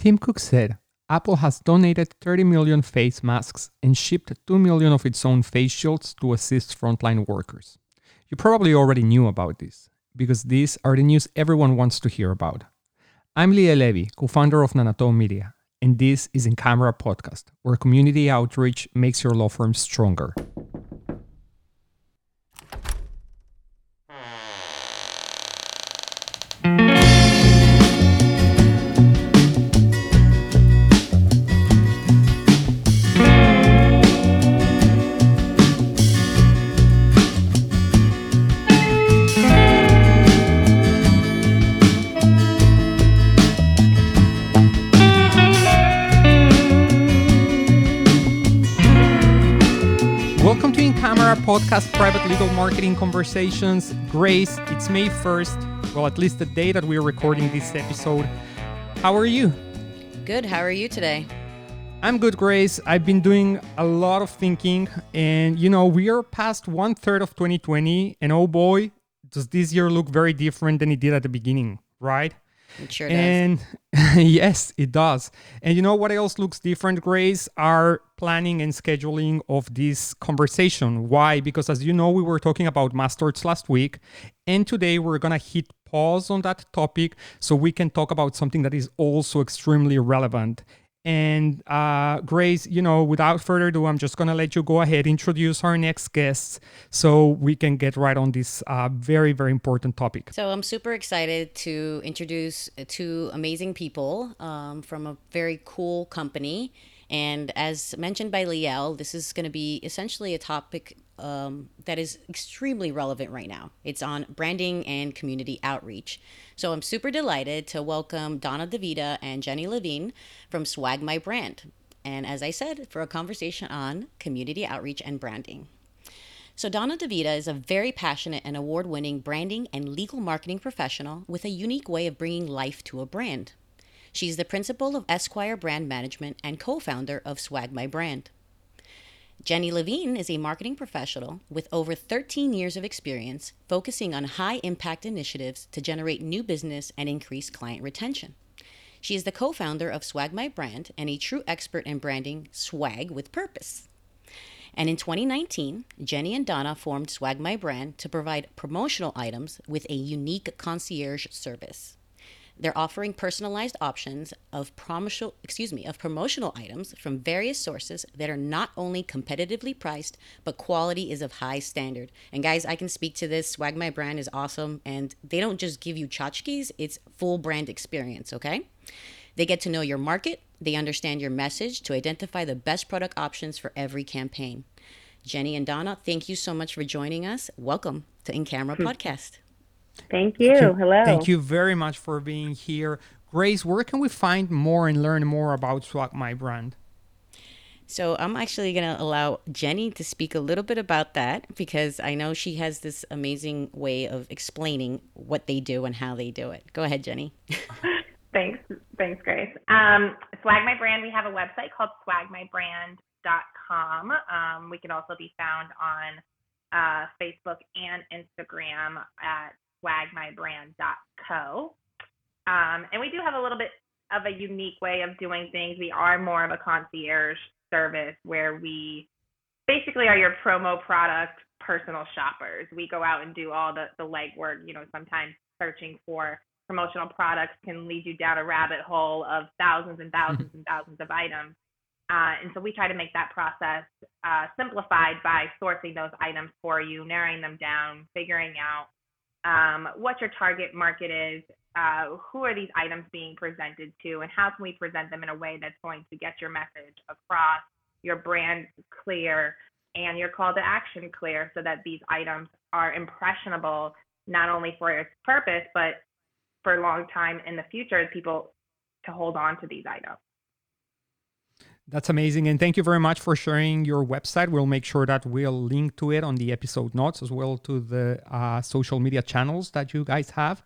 Tim Cook said Apple has donated 30 million face masks and shipped 2 million of its own face shields to assist frontline workers. You probably already knew about this, because these are the news everyone wants to hear about. I'm Liel Levy, co founder of Nanato Media, and this is In Camera Podcast, where community outreach makes your law firm stronger. Podcast Private Legal Marketing Conversations. Grace, it's May 1st, well, at least the day that we're recording this episode. How are you? Good. How are you today? I'm good, Grace. I've been doing a lot of thinking, and you know, we are past one third of 2020, and oh boy, does this year look very different than it did at the beginning, right? It sure. And yes, it does. And you know what else looks different, Grace? Our planning and scheduling of this conversation. Why? Because as you know, we were talking about masters last week, and today we're gonna hit pause on that topic so we can talk about something that is also extremely relevant. And uh, Grace, you know, without further ado, I'm just gonna let you go ahead introduce our next guests so we can get right on this uh, very, very important topic. So I'm super excited to introduce two amazing people um, from a very cool company. And as mentioned by Liel, this is going to be essentially a topic um, that is extremely relevant right now. It's on branding and community outreach. So I'm super delighted to welcome Donna DeVita and Jenny Levine from Swag My Brand. And as I said, for a conversation on community outreach and branding. So, Donna DeVita is a very passionate and award winning branding and legal marketing professional with a unique way of bringing life to a brand. She's the principal of Esquire Brand Management and co founder of Swag My Brand. Jenny Levine is a marketing professional with over 13 years of experience focusing on high impact initiatives to generate new business and increase client retention. She is the co founder of Swag My Brand and a true expert in branding swag with purpose. And in 2019, Jenny and Donna formed Swag My Brand to provide promotional items with a unique concierge service. They're offering personalized options of promotional, excuse me, of promotional items from various sources that are not only competitively priced, but quality is of high standard. And guys, I can speak to this. Swag My Brand is awesome, and they don't just give you tchotchkes; it's full brand experience. Okay. They get to know your market, they understand your message to identify the best product options for every campaign. Jenny and Donna, thank you so much for joining us. Welcome to In Camera Podcast. Thank you. Hello. Thank you very much for being here. Grace, where can we find more and learn more about Swag My Brand? So I'm actually going to allow Jenny to speak a little bit about that because I know she has this amazing way of explaining what they do and how they do it. Go ahead, Jenny. Thanks. Thanks, Grace. Um, Swag My Brand, we have a website called swagmybrand.com. Um, we can also be found on uh, Facebook and Instagram at swagmybrand.co. Um, and we do have a little bit of a unique way of doing things. We are more of a concierge service where we basically are your promo product personal shoppers. We go out and do all the, the legwork. You know, sometimes searching for promotional products can lead you down a rabbit hole of thousands and thousands and thousands of items. Uh, and so we try to make that process uh, simplified by sourcing those items for you, narrowing them down, figuring out um, what your target market is, uh, who are these items being presented to, and how can we present them in a way that's going to get your message across, your brand clear, and your call to action clear so that these items are impressionable not only for its purpose, but for a long time in the future, people to hold on to these items. That's amazing. And thank you very much for sharing your website. We'll make sure that we'll link to it on the episode notes as well to the uh, social media channels that you guys have.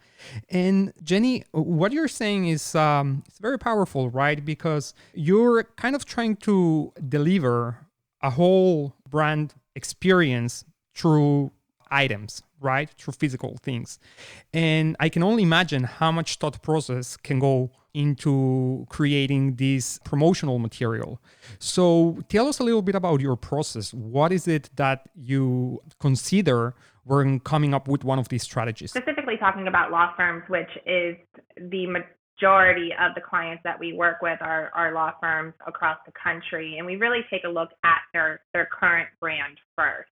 And Jenny, what you're saying is um, it's very powerful, right? Because you're kind of trying to deliver a whole brand experience through items, right? Through physical things. And I can only imagine how much thought process can go into creating this promotional material. So tell us a little bit about your process. What is it that you consider when coming up with one of these strategies? Specifically talking about law firms, which is the majority of the clients that we work with are, are law firms across the country. And we really take a look at their, their current brand first.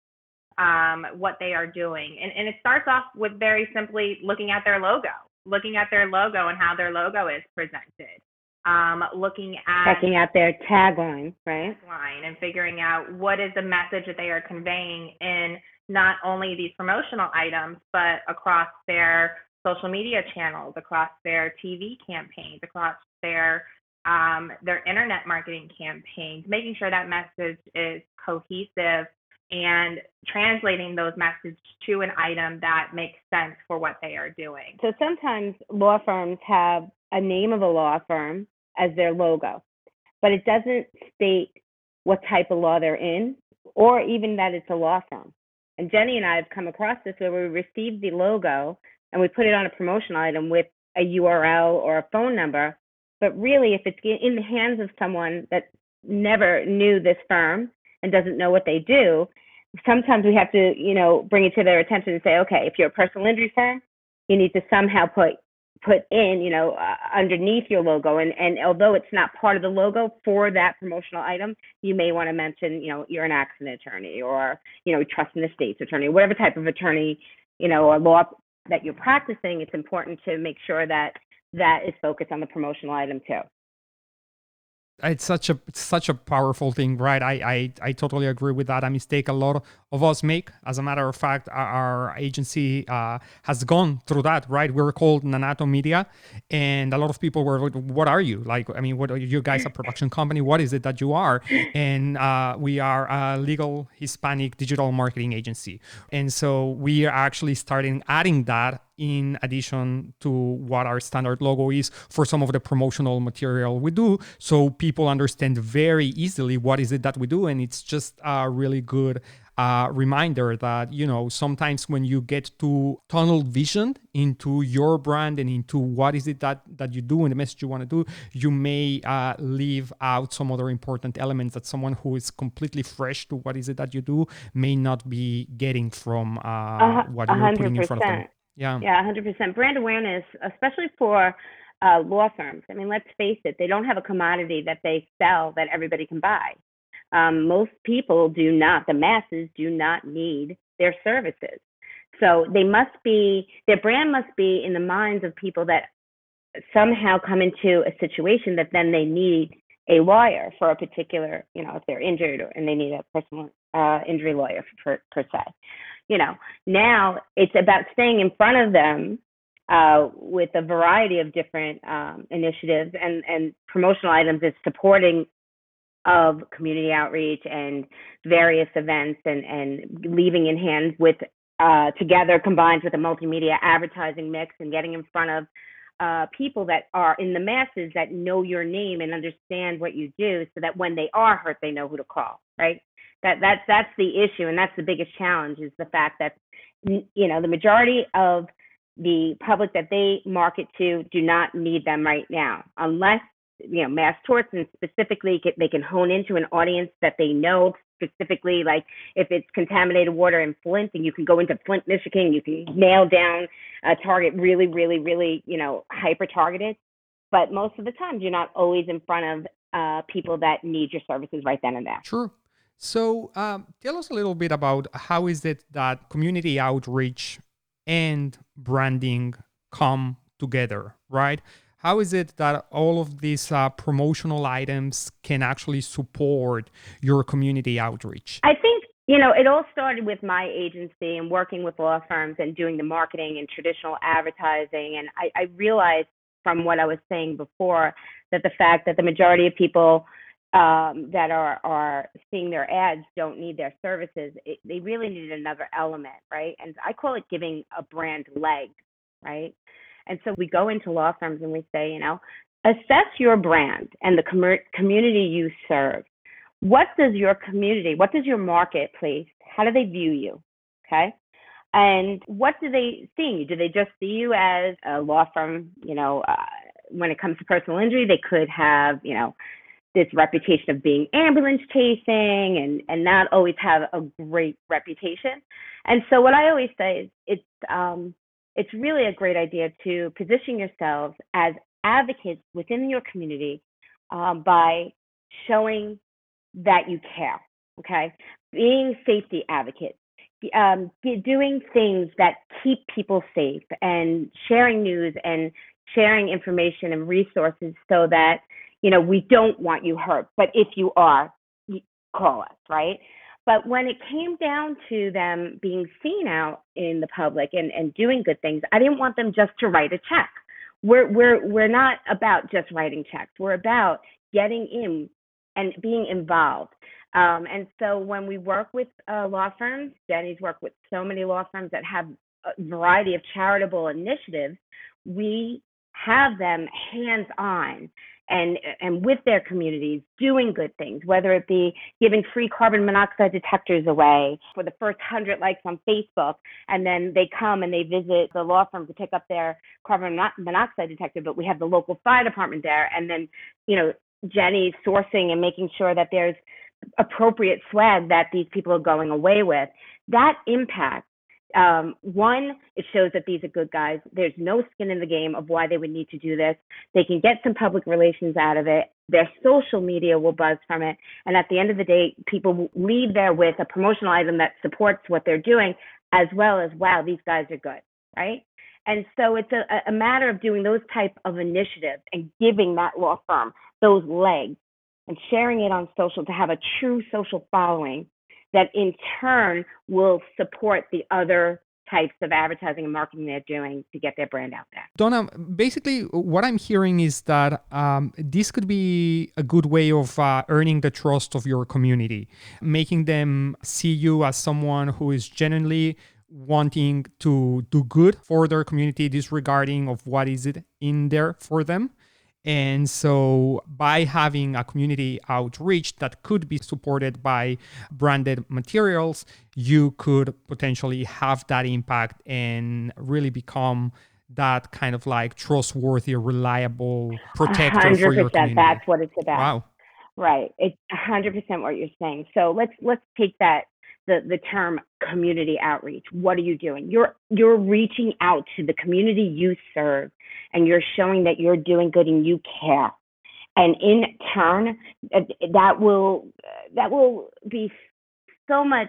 Um, what they are doing. And, and it starts off with very simply looking at their logo looking at their logo and how their logo is presented. Um, looking at checking out their tagline, right? Line and figuring out what is the message that they are conveying in not only these promotional items, but across their social media channels, across their TV campaigns, across their um, their internet marketing campaigns, making sure that message is cohesive and translating those messages to an item that makes sense for what they are doing. So sometimes law firms have a name of a law firm as their logo, but it doesn't state what type of law they're in or even that it's a law firm. And Jenny and I have come across this where we receive the logo and we put it on a promotional item with a URL or a phone number. But really, if it's in the hands of someone that never knew this firm and doesn't know what they do, sometimes we have to, you know, bring it to their attention and say, okay, if you're a personal injury firm, you need to somehow put put in, you know, uh, underneath your logo. And and although it's not part of the logo for that promotional item, you may want to mention, you know, you're an accident attorney or you know, trust in the state's attorney, whatever type of attorney, you know, or law that you're practicing. It's important to make sure that that is focused on the promotional item too it's such a it's such a powerful thing right? I, I i totally agree with that. A mistake a lot of us make as a matter of fact our, agency uh, has gone through that right? We're called nanato media and a lot of people were like what are you? Like i mean what are you guys a production company. What is it that you are? And uh, we are a legal hispanic digital marketing agency. And so we are actually starting adding that in addition to what our standard logo is for some of the promotional material we do. So people understand very easily what is it that we do and it's just a really good uh, reminder that you know sometimes when you get too tunnel vision into your brand and into what is it that that you do and the message you want to do you may uh, leave out some other important elements that someone who is completely fresh to what is it that you do may not be getting from uh, uh, what you're putting in front of them yeah. Yeah, 100%. Brand awareness, especially for uh, law firms. I mean, let's face it, they don't have a commodity that they sell that everybody can buy. Um, most people do not, the masses do not need their services. So they must be, their brand must be in the minds of people that somehow come into a situation that then they need a lawyer for a particular, you know, if they're injured or, and they need a personal uh, injury lawyer per, per se you know, now it's about staying in front of them uh, with a variety of different um, initiatives and, and promotional items is supporting of community outreach and various events and, and leaving in hand with uh, together combined with a multimedia advertising mix and getting in front of uh, people that are in the masses that know your name and understand what you do so that when they are hurt, they know who to call, right? that that's that's the issue and that's the biggest challenge is the fact that you know the majority of the public that they market to do not need them right now unless you know mass torts and specifically they can hone into an audience that they know specifically like if it's contaminated water in flint and you can go into flint michigan you can nail down a target really really really you know hyper targeted but most of the time you're not always in front of uh, people that need your services right then and there True. So um, tell us a little bit about how is it that community outreach and branding come together, right? How is it that all of these uh, promotional items can actually support your community outreach? I think you know, it all started with my agency and working with law firms and doing the marketing and traditional advertising. And I, I realized from what I was saying before that the fact that the majority of people um, that are are seeing their ads don't need their services. It, they really need another element, right? And I call it giving a brand leg, right? And so we go into law firms and we say, you know, assess your brand and the com- community you serve. What does your community, what does your marketplace, how do they view you? Okay. And what do they see you? Do they just see you as a law firm, you know, uh, when it comes to personal injury, they could have, you know, this reputation of being ambulance chasing and and not always have a great reputation. And so what I always say is it's um, it's really a great idea to position yourselves as advocates within your community um, by showing that you care. Okay, being safety advocates, um, doing things that keep people safe, and sharing news and sharing information and resources so that you know, we don't want you hurt, but if you are, call us, right? But when it came down to them being seen out in the public and, and doing good things, I didn't want them just to write a check. We're, we're, we're not about just writing checks. We're about getting in and being involved. Um, and so when we work with uh, law firms, Jenny's worked with so many law firms that have a variety of charitable initiatives, we have them hands on and and with their communities doing good things whether it be giving free carbon monoxide detectors away for the first 100 likes on facebook and then they come and they visit the law firm to pick up their carbon monoxide detector but we have the local fire department there. And then you know jenny's sourcing and making sure that there's appropriate swag that these people are going away with that impact um, one, it shows that these are good guys. There's no skin in the game of why they would need to do this. They can get some public relations out of it. Their social media will buzz from it. And at the end of the day, people leave there with a promotional item that supports what they're doing, as well as, wow, these guys are good, right? And so it's a, a matter of doing those type of initiatives and giving that law firm those legs and sharing it on social to have a true social following that in turn will support the other types of advertising and marketing they're doing to get their brand out there. Donna, basically, what I'm hearing is that um, this could be a good way of uh, earning the trust of your community, making them see you as someone who is genuinely wanting to do good for their community, disregarding of what is it in there for them. And so, by having a community outreach that could be supported by branded materials, you could potentially have that impact and really become that kind of like trustworthy, reliable protector 100%, for your community. That's what it's about. Wow. Right. It's 100% what you're saying. So let's let's take that the the term community outreach. What are you doing? You're you're reaching out to the community you serve and you're showing that you're doing good and you care. And in turn, that will that will be so much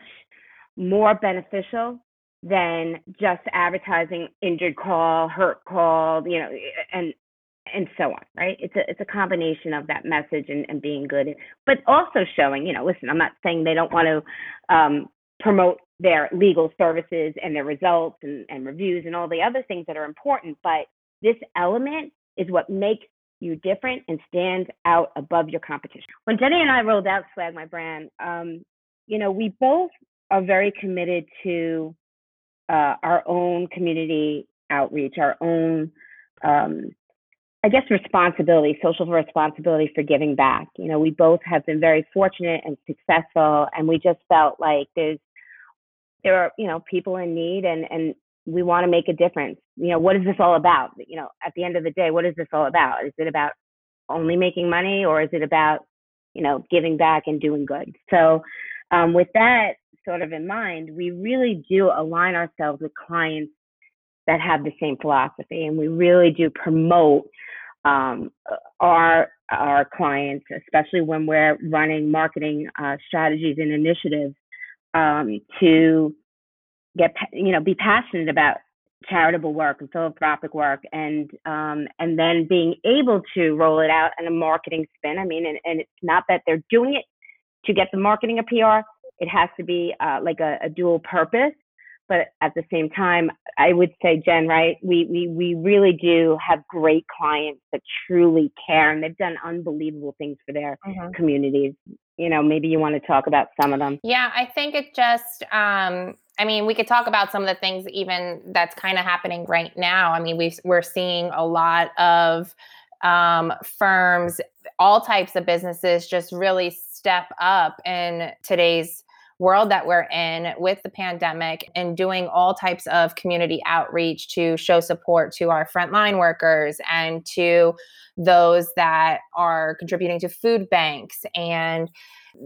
more beneficial than just advertising injured call, hurt call, you know, and and so on, right? It's a it's a combination of that message and, and being good, but also showing, you know, listen, I'm not saying they don't want to um, promote their legal services and their results and, and reviews and all the other things that are important, but this element is what makes you different and stands out above your competition. When Jenny and I rolled out Swag My Brand, um, you know, we both are very committed to uh, our own community outreach, our own um, I guess responsibility, social responsibility for giving back. You know, we both have been very fortunate and successful, and we just felt like there's there are you know people in need, and and we want to make a difference. You know, what is this all about? You know, at the end of the day, what is this all about? Is it about only making money, or is it about you know giving back and doing good? So, um, with that sort of in mind, we really do align ourselves with clients that have the same philosophy, and we really do promote um, our our clients, especially when we're running marketing uh, strategies and initiatives, um, to get you know be passionate about charitable work and philanthropic work, and um, and then being able to roll it out in a marketing spin. I mean, and, and it's not that they're doing it to get the marketing a PR. It has to be uh, like a, a dual purpose but at the same time, I would say, Jen, right? We we we really do have great clients that truly care, and they've done unbelievable things for their mm-hmm. communities. You know, maybe you want to talk about some of them. Yeah, I think it just. Um, I mean, we could talk about some of the things even that's kind of happening right now. I mean, we we're seeing a lot of um, firms, all types of businesses, just really step up in today's world that we're in with the pandemic and doing all types of community outreach to show support to our frontline workers and to those that are contributing to food banks and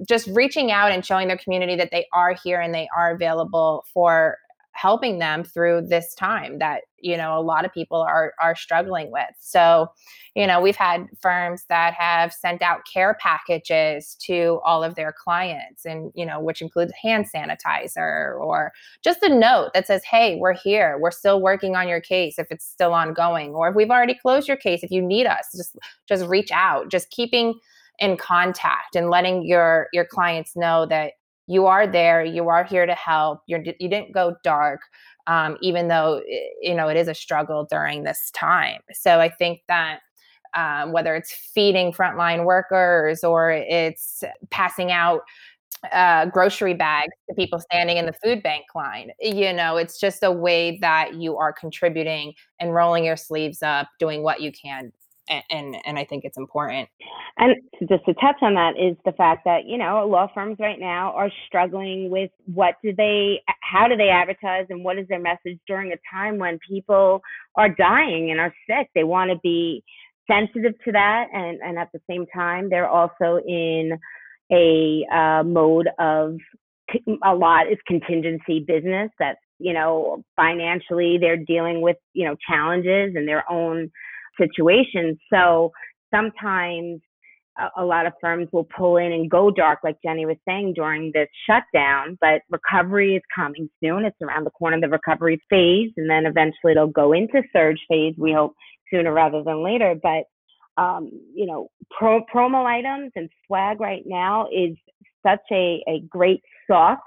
just reaching out and showing their community that they are here and they are available for helping them through this time that you know a lot of people are are struggling with. So you know we've had firms that have sent out care packages to all of their clients and you know which includes hand sanitizer or just a note that says hey we're here. We're still working on your case if it's still ongoing or if we've already closed your case if you need us just just reach out. Just keeping in contact and letting your your clients know that you are there you are here to help you're you didn't go dark um, even though you know it is a struggle during this time so i think that um, whether it's feeding frontline workers or it's passing out uh, grocery bags to people standing in the food bank line. You know, it's just a way that you are contributing and rolling your sleeves up, doing what you can and and I think it's important. And just to touch on that is the fact that you know law firms right now are struggling with what do they, how do they advertise, and what is their message during a time when people are dying and are sick. They want to be sensitive to that, and and at the same time they're also in a uh, mode of a lot is contingency business that's you know financially they're dealing with you know challenges and their own situations. So sometimes a, a lot of firms will pull in and go dark, like Jenny was saying during this shutdown, but recovery is coming soon. It's around the corner, the recovery phase, and then eventually it'll go into surge phase. We hope sooner rather than later. But um, you know, pro, promo items and swag right now is such a, a great soft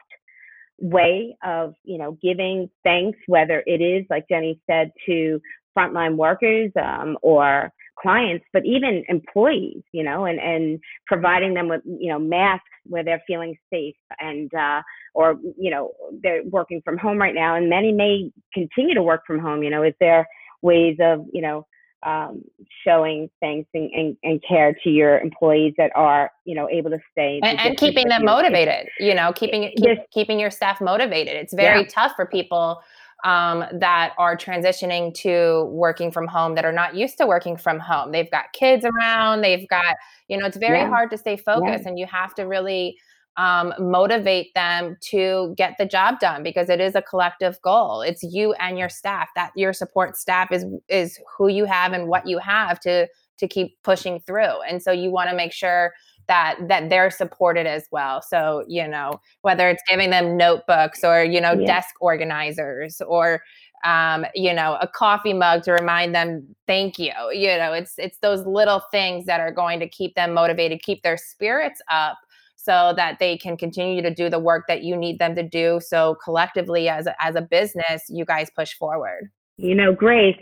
way of you know giving thanks whether it is like jenny said to frontline workers um, or clients, but even employees, you know, and, and providing them with, you know, masks where they're feeling safe and, uh, or, you know, they're working from home right now and many may continue to work from home, you know, is there ways of, you know, um, showing thanks and, and, and, care to your employees that are, you know, able to stay and, and keeping them motivated, you know, keeping, keep, keeping your staff motivated. It's very yeah. tough for people um, that are transitioning to working from home that are not used to working from home. They've got kids around, they've got, you know, it's very yeah. hard to stay focused yeah. and you have to really um, motivate them to get the job done because it is a collective goal. It's you and your staff. That your support staff is is who you have and what you have to to keep pushing through. And so you want to make sure that that they're supported as well. So you know whether it's giving them notebooks or you know yeah. desk organizers or um, you know a coffee mug to remind them thank you. You know it's it's those little things that are going to keep them motivated keep their spirits up so that they can continue to do the work that you need them to do. So collectively as a, as a business you guys push forward. You know grace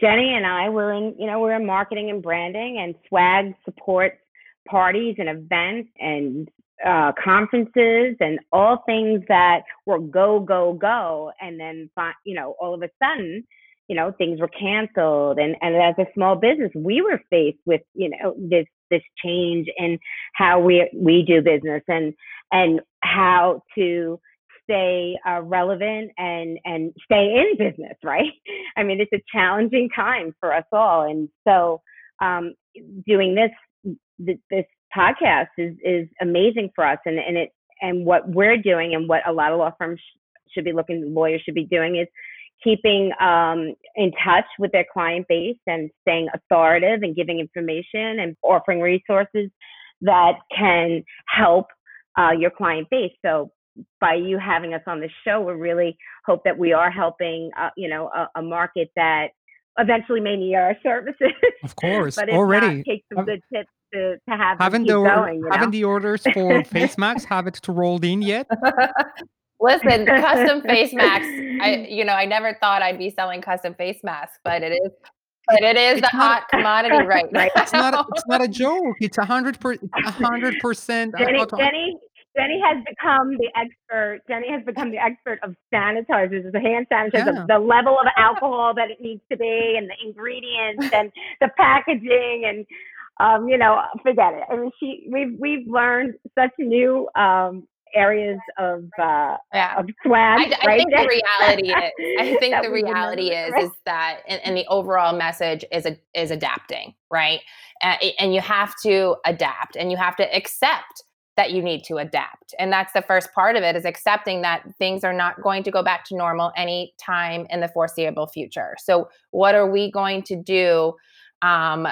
jenny and i were in you know we're in marketing and branding and swag supports parties and events and uh, conferences and all things that were go go go. And then you know all of a sudden you know things were canceled. And and as a small business we were faced with you know this this change in how we we do business and and how to stay uh, relevant and and stay in business right? I mean it's a challenging time for us all. And so um, doing this th- this podcast is is amazing for us, and and it and what we're doing and what a lot of law firms sh- should be looking, lawyers should be doing is keeping um, in touch with their client base and staying authoritative and giving information and offering resources that can help uh, your client base. So by you having us on the show, we really hope that we are helping, uh, you know, a, a, market that eventually may need our services. Of course, but uh, already not, take some good tips to, to have haven't the going, you know? haven't the orders for face masks have it to rolled in yet? Listen, custom face masks. I you know I never thought I'd be selling custom face masks, but it is. But it is it's the not, hot commodity right now. It's not. A, it's not a joke. It's a hundred per. hundred percent. Jenny, Jenny, Jenny has become the expert. Jenny has become the expert of sanitizers, the hand sanitizers, yeah. the level of alcohol that it needs to be, and the ingredients, and the packaging, and um, you know, forget it. I mean, she we've we've learned such new um, areas of uh, Yeah. of swag. I, I right? think the reality is, I think the reality is, right? is that, and, and the overall message is a, is adapting, right? Uh, and you have to adapt, and you have to accept that you need to adapt, and that's the first part of it is accepting that things are not going to go back to normal any time in the foreseeable future. So, what are we going to do? Um,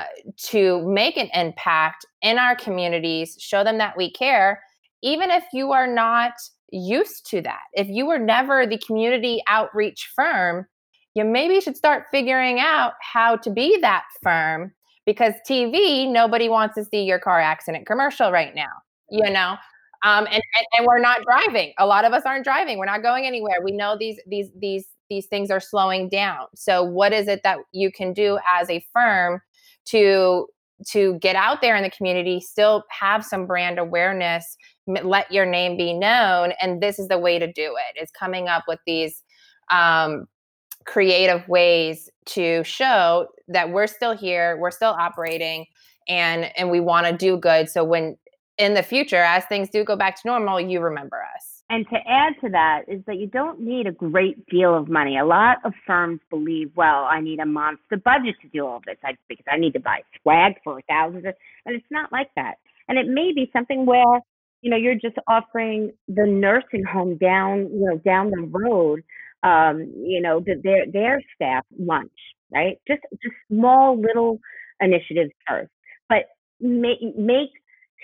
to make an impact in our communities, show them that we care, even if you are not used to that. If you were never the community outreach firm, you maybe should start figuring out how to be that firm because TV, nobody wants to see your car accident commercial right now, you know? Um, and, and, and we're not driving. A lot of us aren't driving. We're not going anywhere. We know these these these these things are slowing down. So what is it that you can do as a firm to to get out there in the community, still have some brand awareness, let your name be known, and this is the way to do it. Is coming up with these um, creative ways to show that we're still here, we're still operating, and and we want to do good. So when in the future, as things do go back to normal, you remember us. And to add to that is that you don't need a great deal of money. A lot of firms believe, well, I need a monster budget to do all this I, because I need to buy swag for thousands of, and it's not like that. And it may be something where, you know, you're just offering the nursing home down, you know, down the road, um, you know, the, their their staff lunch, right? Just just small little initiatives first, but make make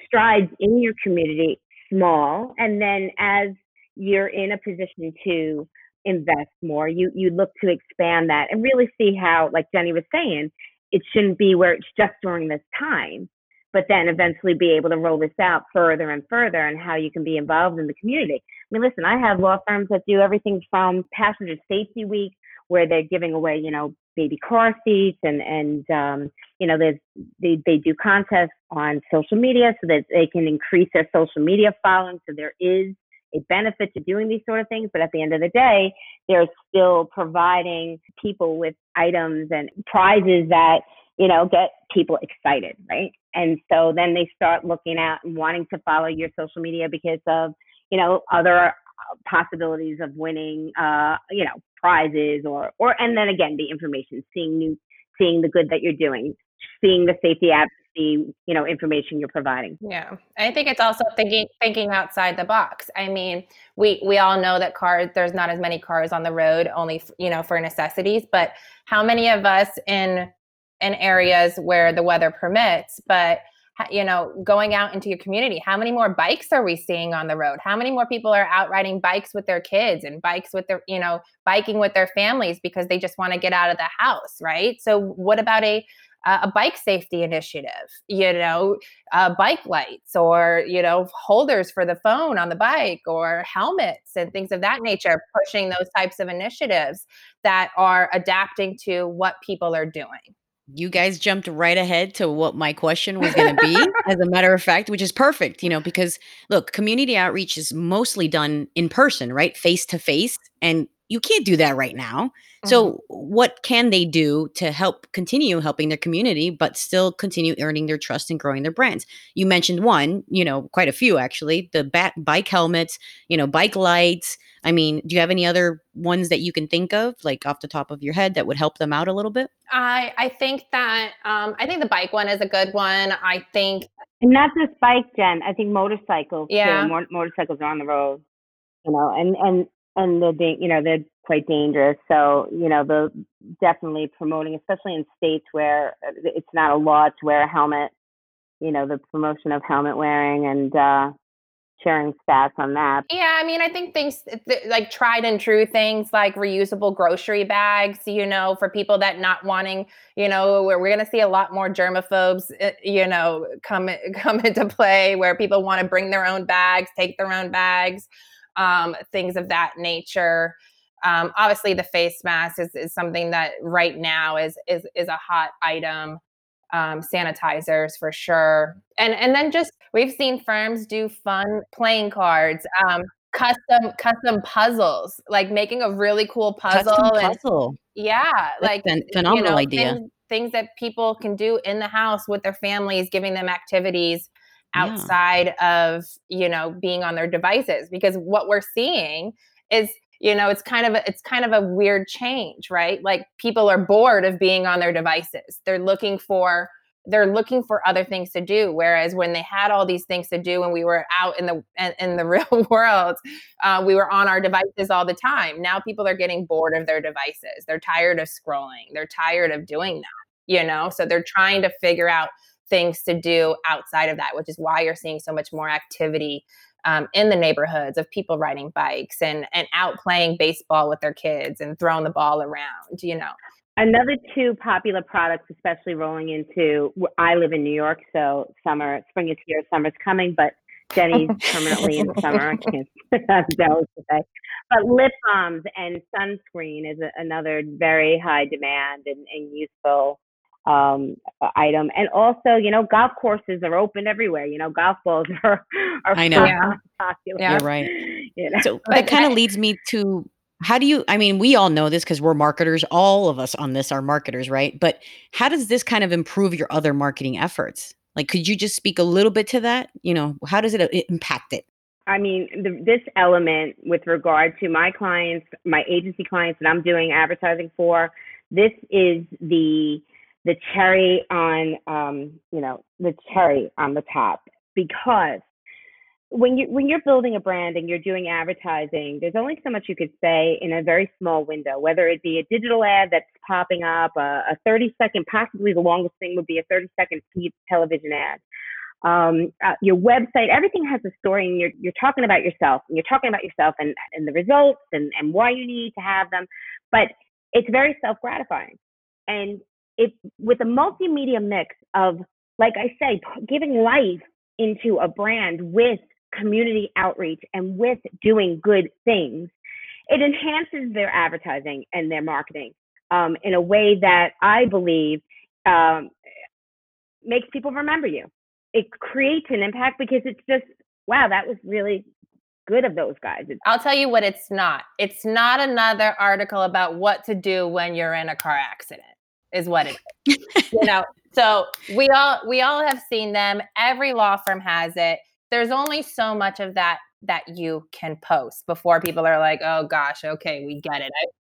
strides in your community small and then as you're in a position to invest more you you look to expand that and really see how like jenny was saying it shouldn't be where it's just during this time but then eventually be able to roll this out further and further and how you can be involved in the community. I mean listen i have law firms that do everything from passenger safety week where they're giving away you know baby car seats and and um, you know they, they do contests on social media so that they can increase their social media following. So there is a benefit to doing these sort of things but at the end of the day they're still providing people with items and prizes that you know get people excited right? And so then they start looking at and wanting to follow your social media because of you know other possibilities of winning uh you know prizes or or and then again the information seeing new seeing the good that you're doing seeing the safety advocacy you know information you're providing Yeah, I think it's also thinking thinking outside the box. I mean, we we all know that cars there's not as many cars on the road, only you know for necessities. But how many of us in in areas where the weather permits, but you know, going out into your community, how many more bikes are we seeing on the road? How many more people are out riding bikes with their kids and bikes with their you know biking with their families because they just want to get out of the house, right? So what about a a bike safety initiative, you know, uh, bike lights or you know holders for the phone on the bike or helmets and things of that nature pushing those types of initiatives that are adapting to what people are doing you guys jumped right ahead to what my question was going to be as a matter of fact which is perfect you know because look community outreach is mostly done in person right? Face to face and you can't do that right now so what can they do to help continue helping their community but still continue earning their trust and growing their brands you mentioned one you know quite a few actually the bat- bike helmets you know bike lights i mean do you have any other ones that you can think of like off the top of your head that would help them out a little bit I I think that um, I think the bike one is a good one. I think and not just bike jen i think motorcycles Yeah. too. Mor- motorcycles are on the road you know and and and they're da- you know they're quite dangerous. So you know the definitely promoting especially in states where uh, it's not a law to wear a helmet you know the promotion of helmet wearing and uh sharing stats on that. Yeah, I mean, I think things th- like tried and true things like reusable grocery bags, you know, for people that not wanting, you know, where we're going to see a lot more germaphobes, uh, you know, come come into play where people want to bring their own bags, take their own bags, um, things of that nature. Um, obviously, the face mask is, is something that right now is is is a hot item. Um, sanitizers for sure, and and then just we've seen firms do fun playing cards, um, custom custom puzzles, like making a really cool puzzle. Custom and, puzzle yeah, That's like phen- you phenomenal know, idea Things, things that people can do in the house with their families, giving them activities outside yeah. of, you know, being on their devices because what we're seeing is you know it's kind of a, it's kind of a weird change right? Like people are bored of being on their devices. They're looking for they're looking for other things to do whereas when they had all these things to do and we were out in the in the real world uh, we were on our devices all the time. Now people are getting bored of their devices. They're tired of scrolling. They're tired of doing that you know? So they're trying to figure out things to do outside of that which is why you're seeing so much more activity um, in the neighborhoods of people riding bikes and and out playing baseball with their kids and throwing the ball around you know Another two popular products, especially rolling into, I live in New York, so summer, spring is here, summer's coming, but Jenny's permanently in summer. I can't say. But lip balms and sunscreen is a, another very high demand and, and useful um, item. And also, you know, golf courses are open everywhere. You know, golf balls are, are I know. popular. Yeah. You're right. You know? So that kind of leads me to how do you i mean we all know this because we're marketers all of us on this are marketers right but how does this kind of improve your other marketing efforts like could you just speak a little bit to that you know how does it, uh, impact it i mean the, this element with regard to my clients my agency clients that i'm doing advertising for this is the the cherry on um you know the cherry on the top because when you when you're building a brand and you're doing advertising, there's only so much you could say in a very small window. Whether it be a digital ad that's popping up, a, a 30 second, possibly the longest thing would be a 30 second television ad. Um, uh, your website, everything has a story, and you're you're talking about yourself, and you're talking about yourself and and the results and and why you need to have them. But it's very self gratifying, and it with a multimedia mix of, like I say, giving life into a brand with community outreach and with doing good things, it enhances their advertising and their marketing um, in a way that I believe um, makes people remember you. It creates an impact because it's just, wow, that was really good of those guys. I'll tell you what it's not. It's not another article about what to do when you're in a car accident, is what it is. you know, so we all we all have seen them. Every law firm has it there's only so much of that that you can post before people are like, oh gosh, okay, we get it.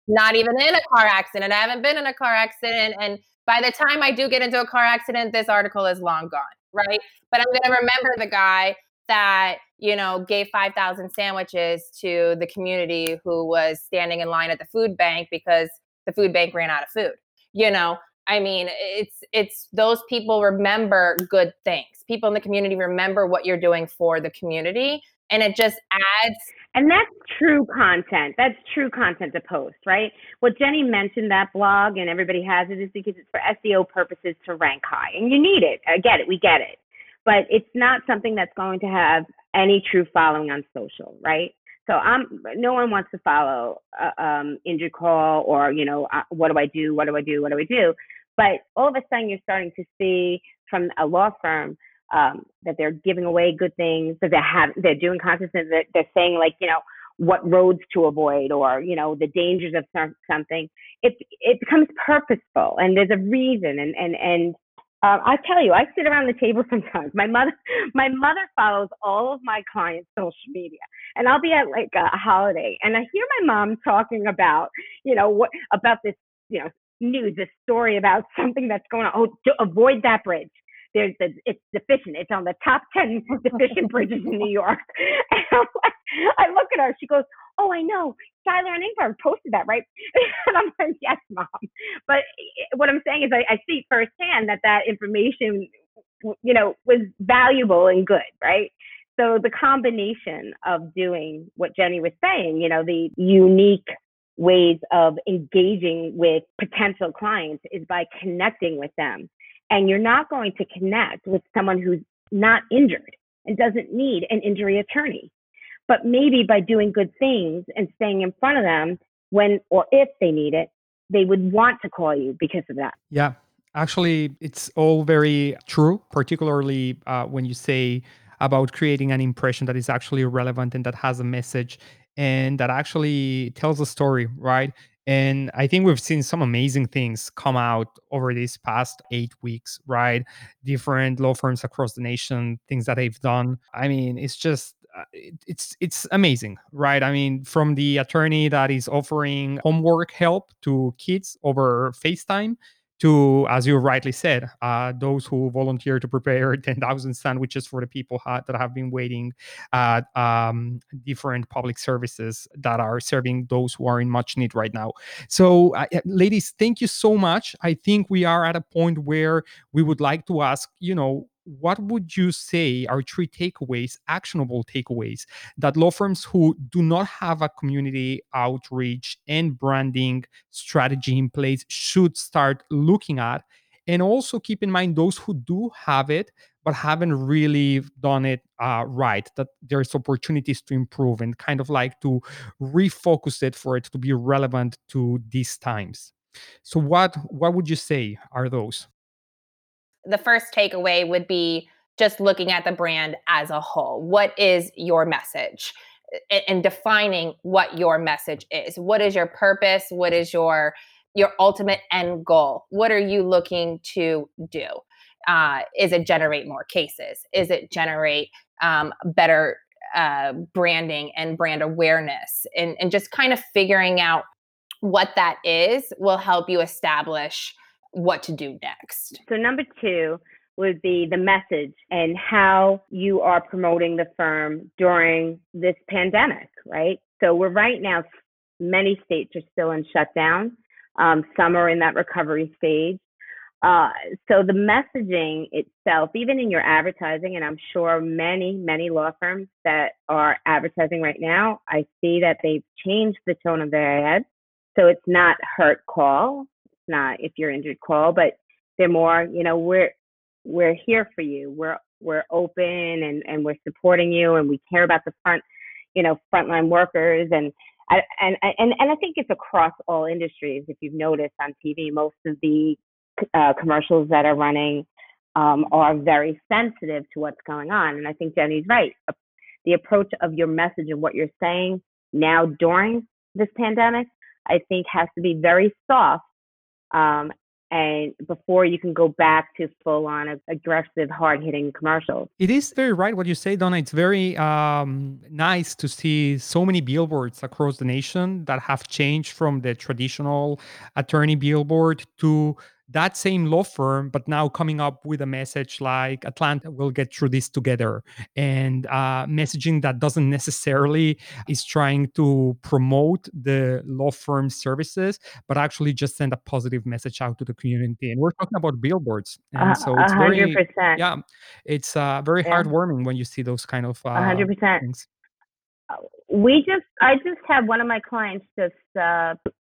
I'm not even in a car accident. I haven't been in a car accident. And by the time I do get into a car accident, this article is long gone, right? But I'm going to remember the guy that, you know, gave 5,000 sandwiches to the community who was standing in line at the food bank because the food bank ran out of food, you know? I mean, it's it's those people remember good things. People in the community remember what you're doing for the community and it just adds and that's true content. That's true content to post, right? What Jenny mentioned that blog and everybody has it is because it's for SEO purposes to rank high. And you need it. I get it. We get it. But it's not something that's going to have any true following on social, right? So I'm no one wants to follow uh, um, Injured Call or you know uh, what do I do? What do I do? What do I do? But all of a sudden, you're starting to see from a law firm um, that they're giving away good things, that they have they're doing consciousness that they're saying like you know what roads to avoid or you know the dangers of something. It it becomes purposeful and there's a reason and and and uh, I tell you, I sit around the table sometimes. My mother, my mother follows all of my clients' social media, and I'll be at like a holiday, and I hear my mom talking about, you know, what about this, you know, news, a story about something that's going on. Oh, to avoid that bridge. There's the, it's deficient. It's on the top 10 deficient bridges in New York. And I look at her. She goes, Oh, I know. Skylar and Ingvar posted that, right? and I'm like, Yes, mom. But eh, what I'm saying is, I, I see firsthand that that information, you know, was valuable and good, right? So the combination of doing what Jenny was saying, you know, the unique ways of engaging with potential clients is by connecting with them. And you're not going to connect with someone who's not injured and doesn't need an injury attorney. But maybe by doing good things and staying in front of them when or if they need it, they would want to call you because of that. Yeah. Actually, it's all very true, particularly uh, when you say about creating an impression that is actually relevant and that has a message and that actually tells a story, right? And I think we've seen some amazing things come out over these past eight weeks, right? Different law firms across the nation, things that they've done. I mean, it's just uh, it's it's amazing right i mean from the attorney that is offering homework help to kids over facetime to, as you rightly said, uh, those who volunteer to prepare 10,000 sandwiches for the people ha- that have been waiting at um, different public services that are serving those who are in much need right now. So, uh, ladies, thank you so much. I think we are at a point where we would like to ask, you know, what would you say are three takeaways, actionable takeaways, that law firms who do not have a community outreach and branding strategy in place should start looking at? And also keep in mind those who do have it, but haven't really done it uh, right, that there's opportunities to improve and kind of like to refocus it for it to be relevant to these times. So, what what would you say are those? The first takeaway would be just looking at the brand as a whole. What is your message? And defining what your message is. What is your purpose? What is your your ultimate end goal? What are you looking to do? Uh, is it generate more cases? Is it generate um, better uh, branding and brand awareness? And, and just kind of figuring out what that is will help you establish what to do next. So, number two would be the message and how you are promoting the firm during this pandemic, right? So, we're right now, many states are still in shutdown. Um, some are in that recovery stage. Uh, so the messaging itself, even in your advertising, and I'm sure many, many law firms that are advertising right now, I see that they've changed the tone of their ads. So it's not hurt call not if you're injured call, but they're more, you know, we're we're here for you. We're we're open and and we're supporting you and we care about the front, you know, frontline workers and and and and I think it's across all industries. If you've noticed on TV, most of the uh, commercials that are running um, are very sensitive to what's going on. And I think Jenny's right. The approach of your message and what you're saying now during this pandemic, I think, has to be very soft um, and before you can go back to full on aggressive, hard hitting commercials. It is very right what you say, Donna. It's very um, nice to see so many billboards across the nation that have changed from the traditional attorney billboard to that same law firm, but now coming up with a message like Atlanta will get through this together, and uh, messaging that doesn't necessarily is trying to promote the law firm services, but actually just send a positive message out to the community. And we're talking about billboards, and uh, so it's 100%. very yeah, it's uh, very yeah. heartwarming when you see those kind of uh, 100%. Things. Uh, we just, I just had one of my clients just uh,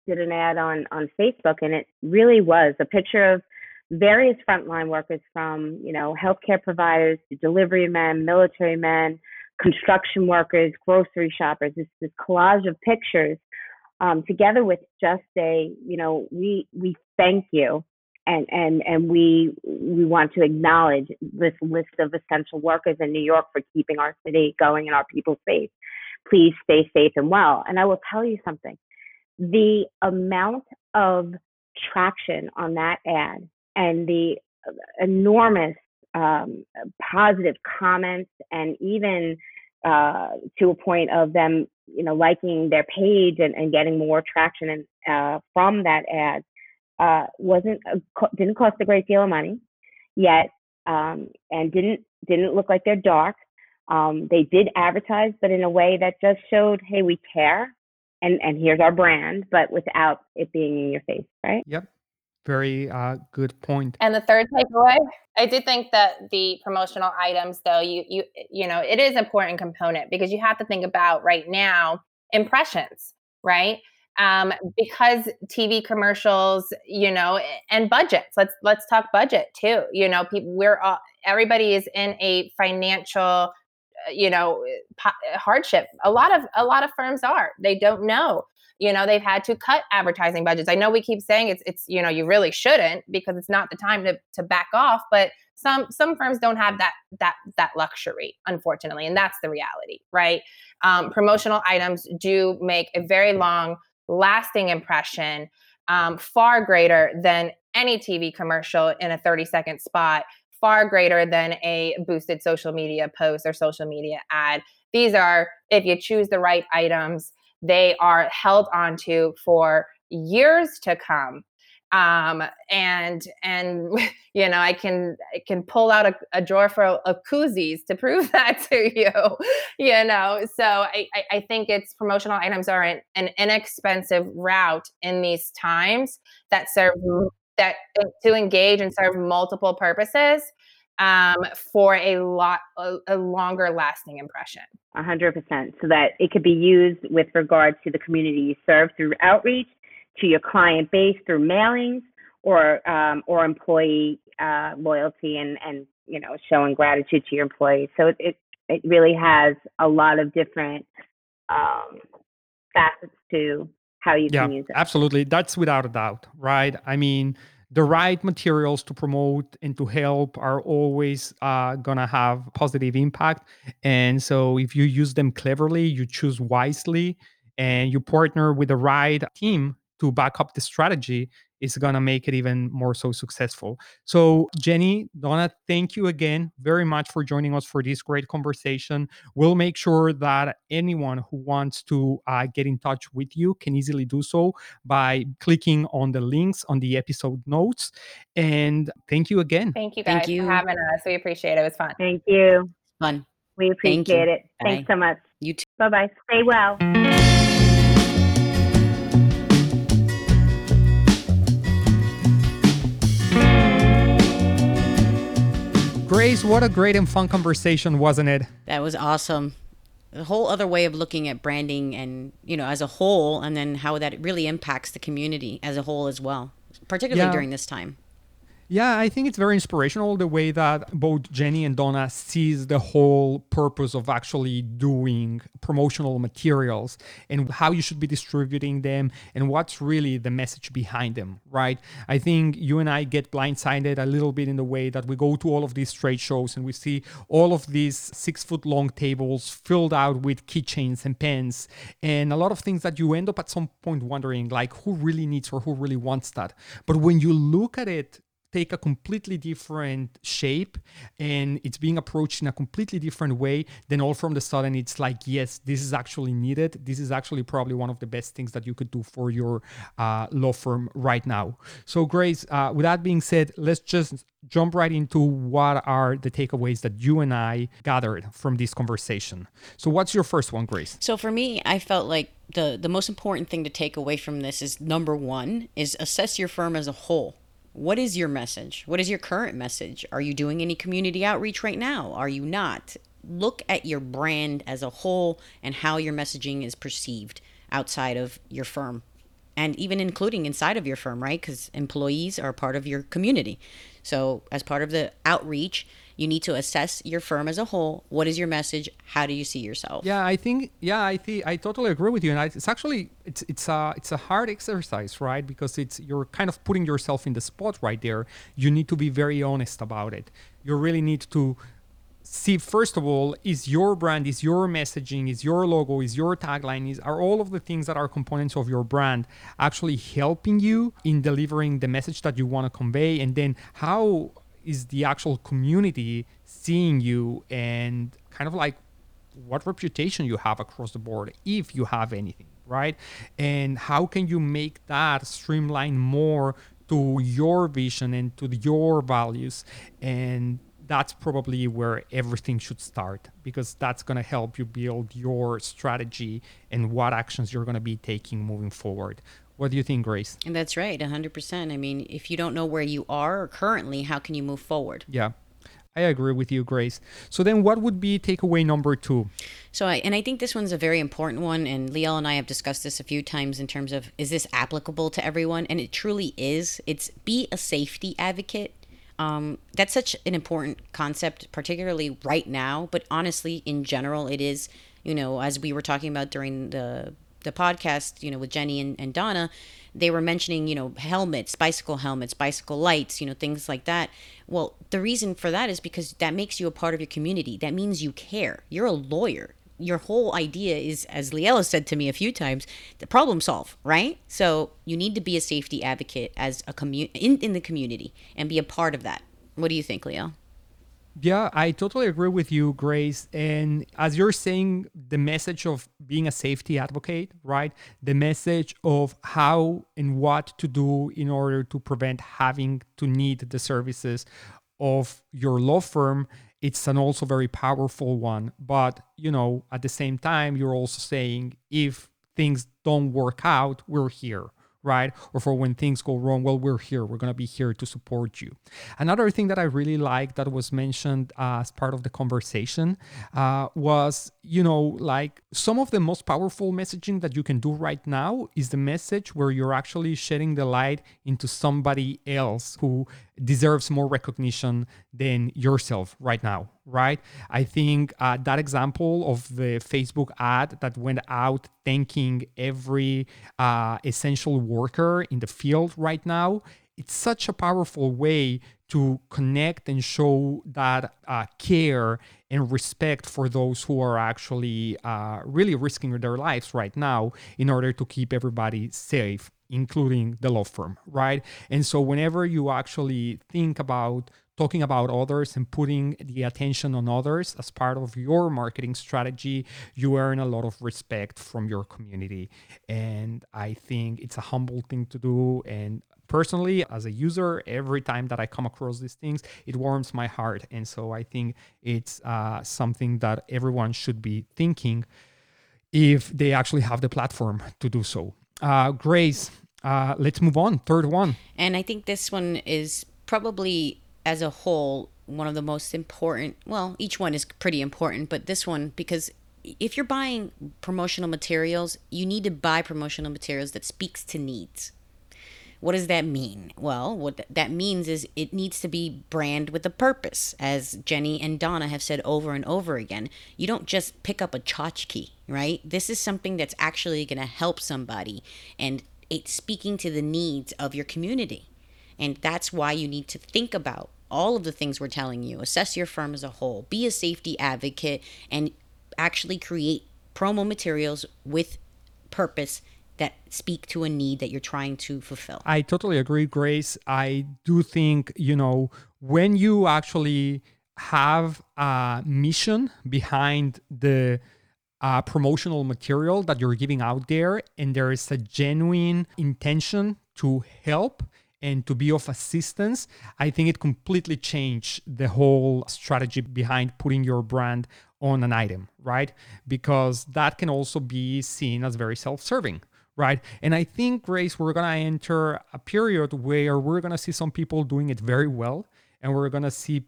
did an ad on on Facebook, and it really was a picture of various frontline workers from you know healthcare providers to delivery men, military men, construction workers, grocery shoppers. This this collage of pictures, um, together with just a you know we we thank you. And, and and we we want to acknowledge this list of essential workers in New York for keeping our city going and our people safe. Please stay safe and well. And I will tell you something the amount of traction on that ad and the enormous um, positive comments and even uh, to a point of them you know liking their page and, and getting more traction and, uh, from that ad uh, wasn't a, didn't cost a great deal of money yet um, and didn't didn't look like they're dark. Um, they did advertise but in a way that just showed hey we care and and here's our brand, but without it being in your face, right? Yep. Very uh, good point. And the third takeaway, I do think that the promotional items, though, you you you know, it is important component because you have to think about right now impressions, right? Um, because TV commercials, you know, and budgets. Let's let's talk budget too. You know, people we're all, everybody is in a financial you know hardship. A lot of a lot of firms are. They don't know. You know they've had to cut advertising budgets. I know we keep saying it's it's you know you really shouldn't because it's not the time to to back off but some some firms don't have that that that luxury unfortunately and that's the reality right? Um, promotional items do make a very long lasting impression um, far greater than any TV commercial in a 30 second spot, far greater than a boosted social media post or social media ad. These are, if you choose the right items, they are held onto for years to come um and and you know i can i can pull out a, a drawer for of koozies to prove that to you you know so i i think it's promotional items are an, an inexpensive route in these times that serve that uh, to engage and serve multiple purposes um, for a lot a, a longer lasting impression. A hundred percent, so that it could be used with regard to the community you serve through outreach, to your client base through mailings, or um, or employee uh, loyalty and and you know showing gratitude to your employees. So it, it really has a lot of different um, facets to how you yeah, can use it. Absolutely. That's without a doubt, right? I mean, the right materials to promote and to help are always uh, gonna have positive impact and so if you use them cleverly you choose wisely and you partner with the right team to back up the strategy is going to make it even more so successful. So, Jenny, Donna, thank you again very much for joining us for this great conversation. We'll make sure that anyone who wants to uh, get in touch with you can easily do so by clicking on the links on the episode notes. And thank you again. Thank you guys thank you. for having us. We appreciate it. It was fun. Thank you. Fun. We appreciate it. Bye. Thanks so much. You too. Bye bye. Stay well. Grace, what a great and fun conversation, wasn't it? That was awesome. A whole other way of looking at branding and, you know, as a whole, and then how that really impacts the community as a whole as well, particularly yeah. during this time. Yeah, I think it's very inspirational the way that both Jenny and Donna sees the whole purpose of actually doing promotional materials and how you should be distributing them and what's really the message behind them, right? I think you and I get blindsided a little bit in the way that we go to all of these trade shows and we see all of these six foot long tables filled out with keychains and pens and a lot of things that you end up at some point wondering like who really needs or who really wants that. But when you look at it take a completely different shape and it's being approached in a completely different way then all from the sudden. It's like yes this is actually needed. This is actually probably one of the best things that you could do for your uh, law firm right now. So grace uh, with that being said let's just jump right into what are the takeaways that you and i gathered from this conversation. So what's your first one grace? So for me i felt like the the most important thing to take away from this is number one is assess your firm as a whole what is your message? What is your current message? Are you doing any community outreach right now? Are you not? Look at your brand as a whole and how your messaging is perceived outside of your firm and even including inside of your firm, right? Because employees are part of your community. So, as part of the outreach, you need to assess your firm as a whole. What is your message? How do you see yourself? Yeah, I think yeah, I think I totally agree with you, and I, it's actually it's it's a it's a hard exercise, right? Because it's you're kind of putting yourself in the spot right there. You need to be very honest about it. You really need to see first of all is your brand is your messaging is your logo is your tagline is are all of the things that are components of your brand actually helping you in delivering the message that you want to convey and then how is the actual community seeing you and kind of like what reputation you have across the board if you have anything right? And how can you make that streamline more to your vision and to your values? And that's probably where everything should start because that's going to help you build your strategy and what actions you're going to be taking moving forward what do you think, Grace? And that's right, 100%. I mean, if you don't know where you are currently, how can you move forward? Yeah. I agree with you, Grace. So then what would be takeaway number 2? So I and I think this one's a very important one and Liel and I have discussed this a few times in terms of is this applicable to everyone and it truly is. It's be a safety advocate. Um, that's such an important concept, particularly right now, but honestly, in general, it is. You know, as we were talking about during the the podcast, you know, with Jenny and, and Donna, they were mentioning, you know, helmets, bicycle helmets, bicycle lights, you know, things like that. Well, the reason for that is because that makes you a part of your community. That means you care. You're a lawyer. your whole idea is, as Liela said to me a few times, the problem solve, right? So you need to be a safety advocate as a community in, in the community and be a part of that. What do you think, Liel? Yeah, I totally agree with you, Grace. And as you're saying, the message of being a safety advocate, right? The message of how and what to do in order to prevent having to need the services of your law firm it's an also very powerful one but you know at the same time you're also saying if things don't work out we're here right? Or for when things go wrong, well, we're here. We're going to be here to support you. Another thing that I really like that was mentioned uh, as part of the conversation uh, was, you know, like some of the most powerful messaging that you can do right now is the message where you're actually shedding the light into somebody else who deserves more recognition than yourself right now, right? I think uh, that example of the Facebook ad that went out thanking every uh, essential worker in the field right now, it's such a powerful way to connect and show that uh, care and respect for those who are actually uh, really risking their lives right now in order to keep everybody safe including the law firm, right? And so whenever you actually think about talking about others and putting the attention on others as part of your marketing strategy, you earn a lot of respect from your community. And I think it's a humble thing to do. And personally, as a user, every time that I come across these things, it warms my heart. And so I think it's uh, something that everyone should be thinking if they actually have the platform to do so. Uh, Grace, uh, let's move on. Third one. And I think this one is probably, as a whole, one of the most important. Well, each one is pretty important, but this one, because if you're buying promotional materials, you need to buy promotional materials that speaks to needs. What does that mean? Well, what that means is it needs to be brand with a purpose. As Jenny and Donna have said over and over again, you don't just pick up a tchotchke, right? This is something that's actually going to help somebody and it's speaking to the needs of your community. And that's why you need to think about all of the things we're telling you. Assess your firm as a whole, be a safety advocate, and actually create promo materials with purpose that speak to a need that you're trying to fulfill. I totally agree, Grace. I do think, you know, when you actually have a mission behind the uh, promotional material that you're giving out there, and there is a genuine intention to help and to be of assistance, I think it completely changed the whole strategy behind putting your brand on an item, right? Because that can also be seen as very self serving right? And I think, Grace, we're going to enter a period where we're going to see some people doing it very well, and we're going to see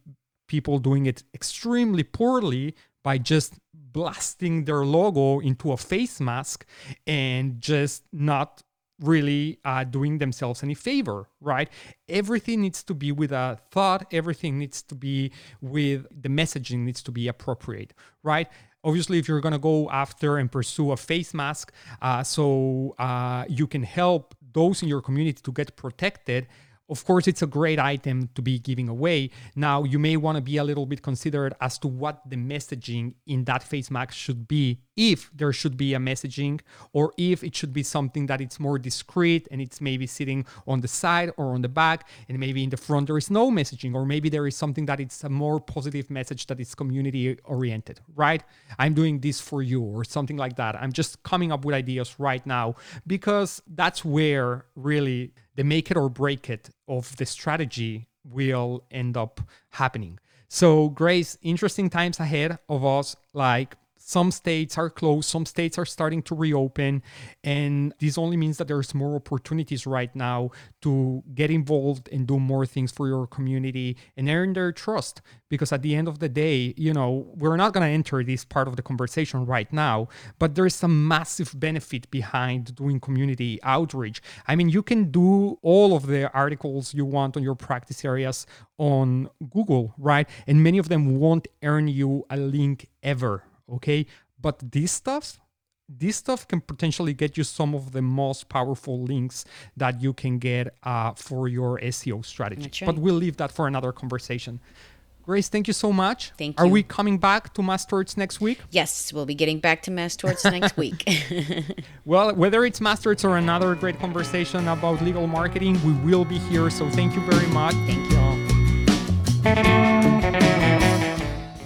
people doing it extremely poorly by just blasting their logo into a face mask and just not really uh, doing themselves any favor, right? Everything needs to be with a thought, everything needs to be with the messaging needs to be appropriate, right? Obviously if you're going to go after and pursue a face mask uh, so uh, you can help those in your community to get protected of course, it's a great item to be giving away. Now, you may want to be a little bit considerate as to what the messaging in that face mask should be, if there should be a messaging, or if it should be something that it's more discreet and it's maybe sitting on the side or on the back, and maybe in the front there is no messaging, or maybe there is something that it's a more positive message that is community oriented, right? I'm doing this for you, or something like that. I'm just coming up with ideas right now because that's where really the make it or break it of the strategy will end up happening. So, Grace, interesting times ahead of us. Like some states are closed, some states are starting to reopen, and this only means that there's more opportunities right now to get involved and do more things for your community and earn their trust. Because at the end of the day, you know, we're not going to enter this part of the conversation right now, but there's some massive benefit behind doing community outreach. I mean, you can do all of the articles you want on your practice areas on Google, right? And many of them won't earn you a link ever okay but this stuff this stuff can potentially get you some of the most powerful links that you can get uh, for your SEO strategy. Right. But we'll leave that for another conversation. Grace, thank you so much. Thank you. Are we coming back to Mass Torts next week? Yes, we'll be getting back to Mass Torts next week. Well, whether it's Mass Torts or another great conversation about legal marketing, we will be here. So thank you very much. Thank you all.